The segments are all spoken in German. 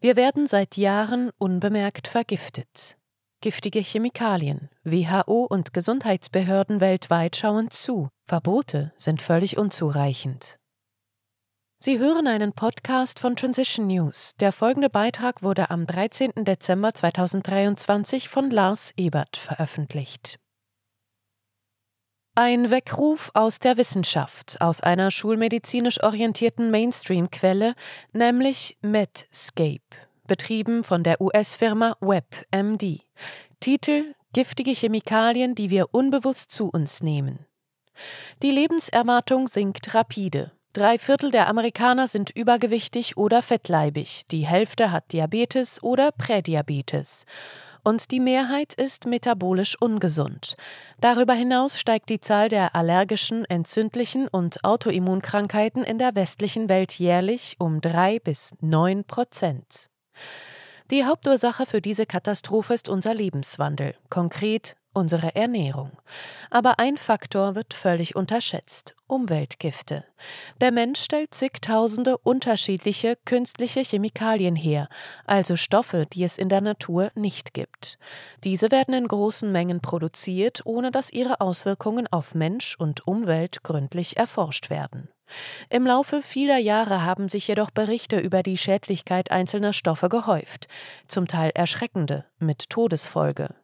Wir werden seit Jahren unbemerkt vergiftet. Giftige Chemikalien, WHO und Gesundheitsbehörden weltweit schauen zu, Verbote sind völlig unzureichend. Sie hören einen Podcast von Transition News. Der folgende Beitrag wurde am 13. Dezember 2023 von Lars Ebert veröffentlicht. Ein Weckruf aus der Wissenschaft, aus einer schulmedizinisch orientierten Mainstream-Quelle, nämlich Medscape, betrieben von der US-Firma WebMD. Titel Giftige Chemikalien, die wir unbewusst zu uns nehmen. Die Lebenserwartung sinkt rapide. Drei Viertel der Amerikaner sind übergewichtig oder fettleibig, die Hälfte hat Diabetes oder Prädiabetes und die Mehrheit ist metabolisch ungesund. Darüber hinaus steigt die Zahl der allergischen, entzündlichen und Autoimmunkrankheiten in der westlichen Welt jährlich um drei bis neun Prozent. Die Hauptursache für diese Katastrophe ist unser Lebenswandel, konkret unsere Ernährung. Aber ein Faktor wird völlig unterschätzt Umweltgifte. Der Mensch stellt zigtausende unterschiedliche künstliche Chemikalien her, also Stoffe, die es in der Natur nicht gibt. Diese werden in großen Mengen produziert, ohne dass ihre Auswirkungen auf Mensch und Umwelt gründlich erforscht werden. Im Laufe vieler Jahre haben sich jedoch Berichte über die Schädlichkeit einzelner Stoffe gehäuft, zum Teil erschreckende, mit Todesfolge.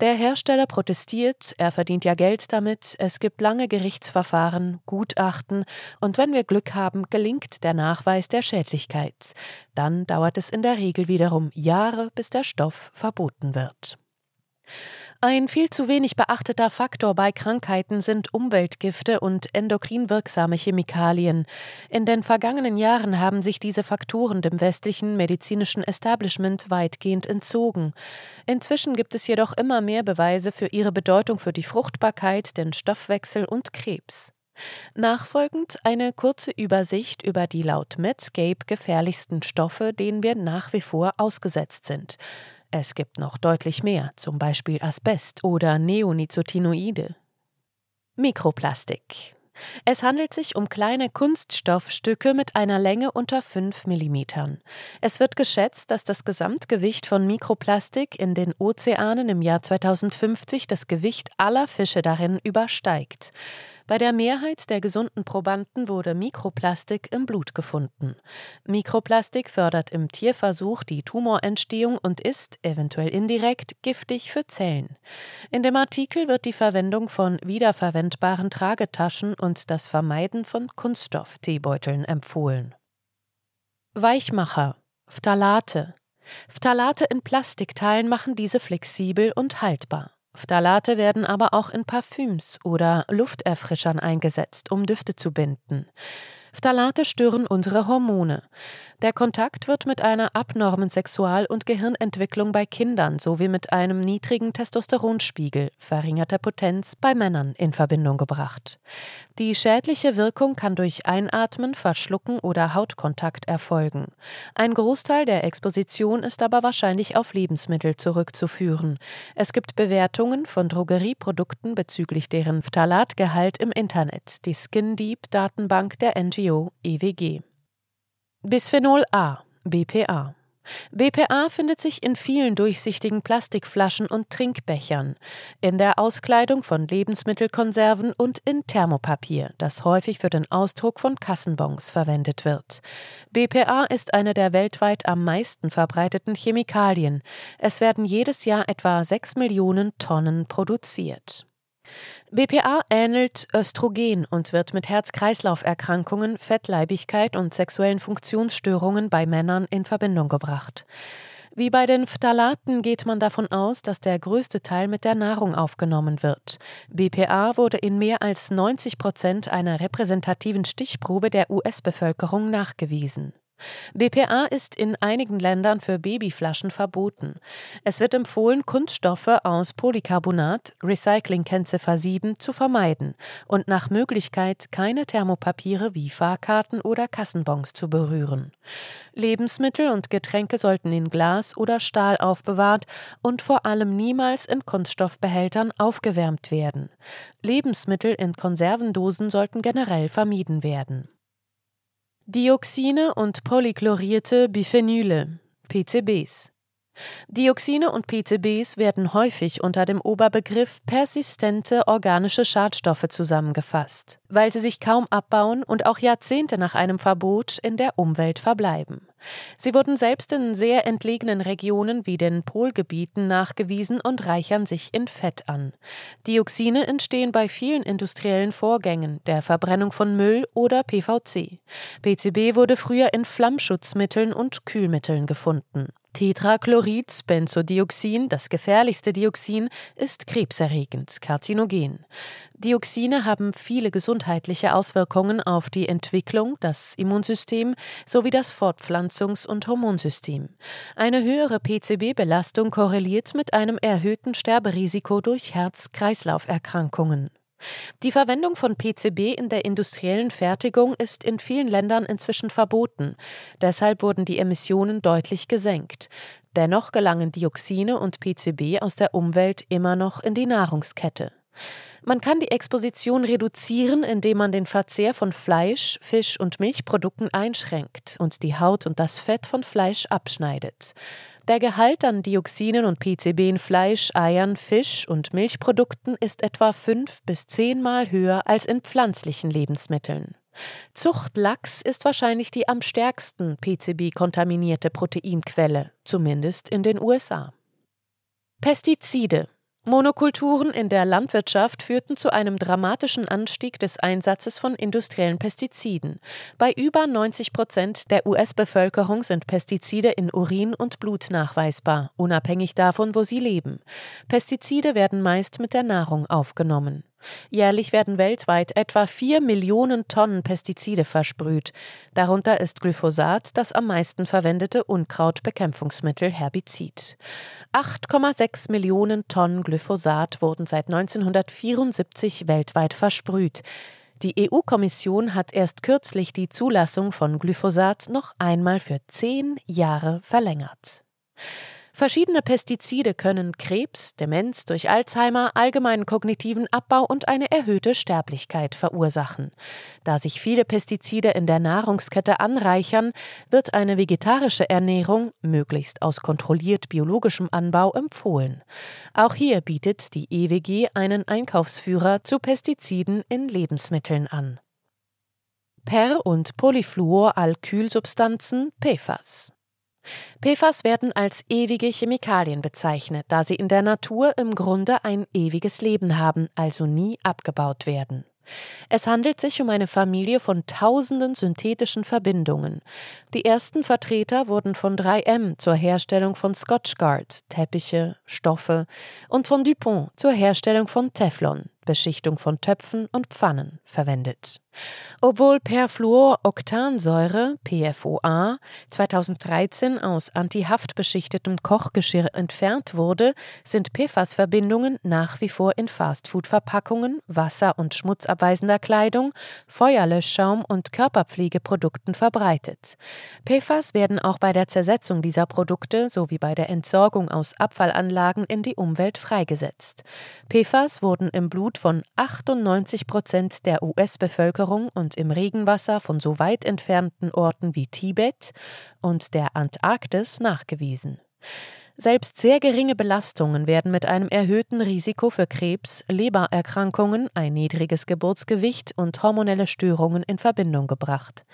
Der Hersteller protestiert, er verdient ja Geld damit, es gibt lange Gerichtsverfahren, Gutachten und wenn wir Glück haben, gelingt der Nachweis der Schädlichkeit. Dann dauert es in der Regel wiederum Jahre, bis der Stoff verboten wird. Ein viel zu wenig beachteter Faktor bei Krankheiten sind Umweltgifte und endokrin wirksame Chemikalien. In den vergangenen Jahren haben sich diese Faktoren dem westlichen medizinischen Establishment weitgehend entzogen. Inzwischen gibt es jedoch immer mehr Beweise für ihre Bedeutung für die Fruchtbarkeit, den Stoffwechsel und Krebs. Nachfolgend eine kurze Übersicht über die laut Medscape gefährlichsten Stoffe, denen wir nach wie vor ausgesetzt sind. Es gibt noch deutlich mehr, zum Beispiel Asbest oder Neonicotinoide. Mikroplastik. Es handelt sich um kleine Kunststoffstücke mit einer Länge unter 5 mm. Es wird geschätzt, dass das Gesamtgewicht von Mikroplastik in den Ozeanen im Jahr 2050 das Gewicht aller Fische darin übersteigt. Bei der Mehrheit der gesunden Probanden wurde Mikroplastik im Blut gefunden. Mikroplastik fördert im Tierversuch die Tumorentstehung und ist, eventuell indirekt, giftig für Zellen. In dem Artikel wird die Verwendung von wiederverwendbaren Tragetaschen und das Vermeiden von Kunststoff-Teebeuteln empfohlen. Weichmacher, Phthalate. Phthalate in Plastikteilen machen diese flexibel und haltbar. Phthalate werden aber auch in Parfüms oder Lufterfrischern eingesetzt, um Düfte zu binden. Phthalate stören unsere Hormone. Der Kontakt wird mit einer abnormen Sexual- und Gehirnentwicklung bei Kindern sowie mit einem niedrigen Testosteronspiegel, verringerter Potenz bei Männern in Verbindung gebracht. Die schädliche Wirkung kann durch Einatmen, Verschlucken oder Hautkontakt erfolgen. Ein Großteil der Exposition ist aber wahrscheinlich auf Lebensmittel zurückzuführen. Es gibt Bewertungen von Drogerieprodukten bezüglich deren Phthalatgehalt im Internet, die Skin Deep Datenbank der NGO EWG. Bisphenol A, BPA. BPA findet sich in vielen durchsichtigen Plastikflaschen und Trinkbechern, in der Auskleidung von Lebensmittelkonserven und in Thermopapier, das häufig für den Ausdruck von Kassenbons verwendet wird. BPA ist eine der weltweit am meisten verbreiteten Chemikalien. Es werden jedes Jahr etwa 6 Millionen Tonnen produziert. BPA ähnelt Östrogen und wird mit Herz-Kreislauf-Erkrankungen, Fettleibigkeit und sexuellen Funktionsstörungen bei Männern in Verbindung gebracht. Wie bei den Phthalaten geht man davon aus, dass der größte Teil mit der Nahrung aufgenommen wird. BPA wurde in mehr als 90 Prozent einer repräsentativen Stichprobe der US-Bevölkerung nachgewiesen. BPA ist in einigen Ländern für Babyflaschen verboten. Es wird empfohlen, Kunststoffe aus Polycarbonat, Recycling-Kennziffer 7, zu vermeiden und nach Möglichkeit keine Thermopapiere wie Fahrkarten oder Kassenbons zu berühren. Lebensmittel und Getränke sollten in Glas oder Stahl aufbewahrt und vor allem niemals in Kunststoffbehältern aufgewärmt werden. Lebensmittel in Konservendosen sollten generell vermieden werden. Dioxine und polychlorierte Biphenyle. PCBs. Dioxine und PCBs werden häufig unter dem Oberbegriff persistente organische Schadstoffe zusammengefasst, weil sie sich kaum abbauen und auch Jahrzehnte nach einem Verbot in der Umwelt verbleiben. Sie wurden selbst in sehr entlegenen Regionen wie den Polgebieten nachgewiesen und reichern sich in Fett an. Dioxine entstehen bei vielen industriellen Vorgängen, der Verbrennung von Müll oder PVC. PCB wurde früher in Flammschutzmitteln und Kühlmitteln gefunden. Tetrachlorid-Benzodioxin, das gefährlichste Dioxin, ist krebserregend, karzinogen. Dioxine haben viele gesundheitliche Auswirkungen auf die Entwicklung, das Immunsystem sowie das Fortpflanzungs- und Hormonsystem. Eine höhere PCB-Belastung korreliert mit einem erhöhten Sterberisiko durch Herz-Kreislauf-Erkrankungen. Die Verwendung von PCB in der industriellen Fertigung ist in vielen Ländern inzwischen verboten. Deshalb wurden die Emissionen deutlich gesenkt. Dennoch gelangen Dioxine und PCB aus der Umwelt immer noch in die Nahrungskette. Man kann die Exposition reduzieren, indem man den Verzehr von Fleisch, Fisch und Milchprodukten einschränkt und die Haut und das Fett von Fleisch abschneidet. Der Gehalt an Dioxinen und PCB in Fleisch, Eiern, Fisch und Milchprodukten ist etwa fünf bis zehnmal höher als in pflanzlichen Lebensmitteln. Zuchtlachs ist wahrscheinlich die am stärksten PCB-kontaminierte Proteinquelle, zumindest in den USA. Pestizide Monokulturen in der Landwirtschaft führten zu einem dramatischen Anstieg des Einsatzes von industriellen Pestiziden. Bei über 90 Prozent der US-Bevölkerung sind Pestizide in Urin und Blut nachweisbar, unabhängig davon, wo sie leben. Pestizide werden meist mit der Nahrung aufgenommen. Jährlich werden weltweit etwa 4 Millionen Tonnen Pestizide versprüht. Darunter ist Glyphosat das am meisten verwendete Unkrautbekämpfungsmittel Herbizid. 8,6 Millionen Tonnen Glyphosat wurden seit 1974 weltweit versprüht. Die EU-Kommission hat erst kürzlich die Zulassung von Glyphosat noch einmal für zehn Jahre verlängert. Verschiedene Pestizide können Krebs, Demenz durch Alzheimer, allgemeinen kognitiven Abbau und eine erhöhte Sterblichkeit verursachen. Da sich viele Pestizide in der Nahrungskette anreichern, wird eine vegetarische Ernährung, möglichst aus kontrolliert biologischem Anbau, empfohlen. Auch hier bietet die EWG einen Einkaufsführer zu Pestiziden in Lebensmitteln an. Per- und Polyfluoralkylsubstanzen PFAS PFAS werden als ewige Chemikalien bezeichnet, da sie in der Natur im Grunde ein ewiges Leben haben, also nie abgebaut werden. Es handelt sich um eine Familie von tausenden synthetischen Verbindungen. Die ersten Vertreter wurden von 3M zur Herstellung von Scotchgard, Teppiche, Stoffe und von Dupont zur Herstellung von Teflon, Beschichtung von Töpfen und Pfannen verwendet. Obwohl Perfluoroktansäure PFOA 2013 aus antihaftbeschichtetem Kochgeschirr entfernt wurde, sind PFAS-Verbindungen nach wie vor in Fastfood-Verpackungen, wasser- und schmutzabweisender Kleidung, Feuerlöschschaum und Körperpflegeprodukten verbreitet. PFAS werden auch bei der Zersetzung dieser Produkte sowie bei der Entsorgung aus Abfallanlagen in die Umwelt freigesetzt. PFAS wurden im Blut Blut von 98 Prozent der US-Bevölkerung und im Regenwasser von so weit entfernten Orten wie Tibet und der Antarktis nachgewiesen. Selbst sehr geringe Belastungen werden mit einem erhöhten Risiko für Krebs, Lebererkrankungen, ein niedriges Geburtsgewicht und hormonelle Störungen in Verbindung gebracht.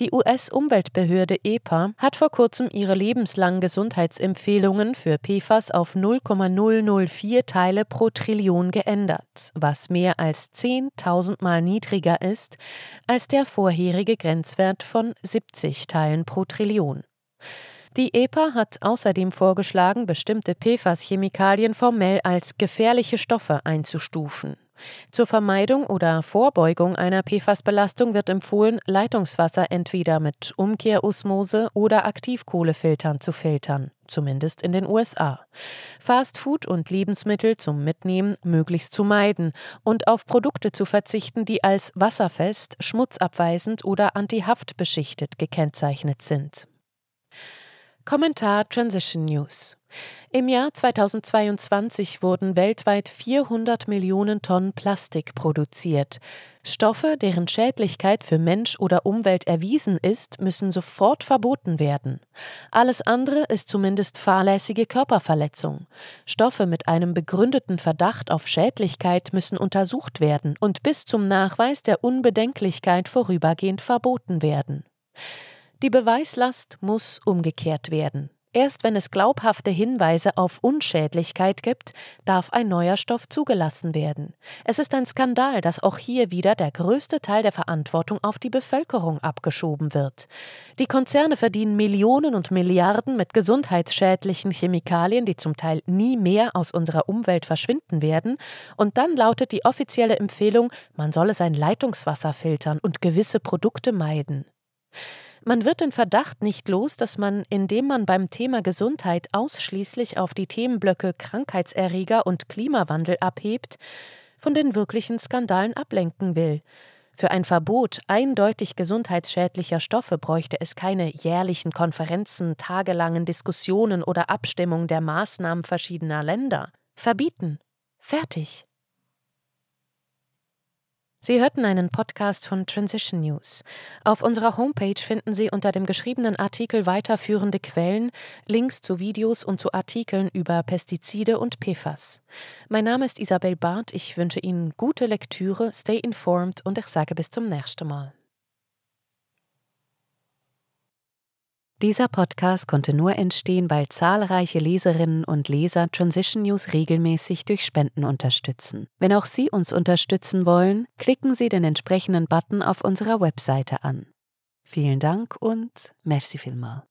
Die US-Umweltbehörde EPA hat vor kurzem ihre lebenslangen Gesundheitsempfehlungen für PFAS auf 0,004 Teile pro Trillion geändert, was mehr als 10.000 Mal niedriger ist als der vorherige Grenzwert von 70 Teilen pro Trillion. Die EPA hat außerdem vorgeschlagen, bestimmte PFAS-Chemikalien formell als gefährliche Stoffe einzustufen. Zur Vermeidung oder Vorbeugung einer PFAS-Belastung wird empfohlen, Leitungswasser entweder mit Umkehrosmose oder Aktivkohlefiltern zu filtern, zumindest in den USA. Fastfood und Lebensmittel zum Mitnehmen möglichst zu meiden und auf Produkte zu verzichten, die als wasserfest, schmutzabweisend oder antihaftbeschichtet gekennzeichnet sind. Kommentar Transition News. Im Jahr 2022 wurden weltweit 400 Millionen Tonnen Plastik produziert. Stoffe, deren Schädlichkeit für Mensch oder Umwelt erwiesen ist, müssen sofort verboten werden. Alles andere ist zumindest fahrlässige Körperverletzung. Stoffe mit einem begründeten Verdacht auf Schädlichkeit müssen untersucht werden und bis zum Nachweis der Unbedenklichkeit vorübergehend verboten werden. Die Beweislast muss umgekehrt werden. Erst wenn es glaubhafte Hinweise auf Unschädlichkeit gibt, darf ein neuer Stoff zugelassen werden. Es ist ein Skandal, dass auch hier wieder der größte Teil der Verantwortung auf die Bevölkerung abgeschoben wird. Die Konzerne verdienen Millionen und Milliarden mit gesundheitsschädlichen Chemikalien, die zum Teil nie mehr aus unserer Umwelt verschwinden werden, und dann lautet die offizielle Empfehlung, man solle sein Leitungswasser filtern und gewisse Produkte meiden. Man wird den Verdacht nicht los, dass man, indem man beim Thema Gesundheit ausschließlich auf die Themenblöcke Krankheitserreger und Klimawandel abhebt, von den wirklichen Skandalen ablenken will. Für ein Verbot eindeutig gesundheitsschädlicher Stoffe bräuchte es keine jährlichen Konferenzen, tagelangen Diskussionen oder Abstimmung der Maßnahmen verschiedener Länder. Verbieten. Fertig. Sie hörten einen Podcast von Transition News. Auf unserer Homepage finden Sie unter dem geschriebenen Artikel weiterführende Quellen, Links zu Videos und zu Artikeln über Pestizide und PFAS. Mein Name ist Isabel Barth. Ich wünsche Ihnen gute Lektüre, stay informed und ich sage bis zum nächsten Mal. Dieser Podcast konnte nur entstehen, weil zahlreiche Leserinnen und Leser Transition News regelmäßig durch Spenden unterstützen. Wenn auch Sie uns unterstützen wollen, klicken Sie den entsprechenden Button auf unserer Webseite an. Vielen Dank und merci vielmal.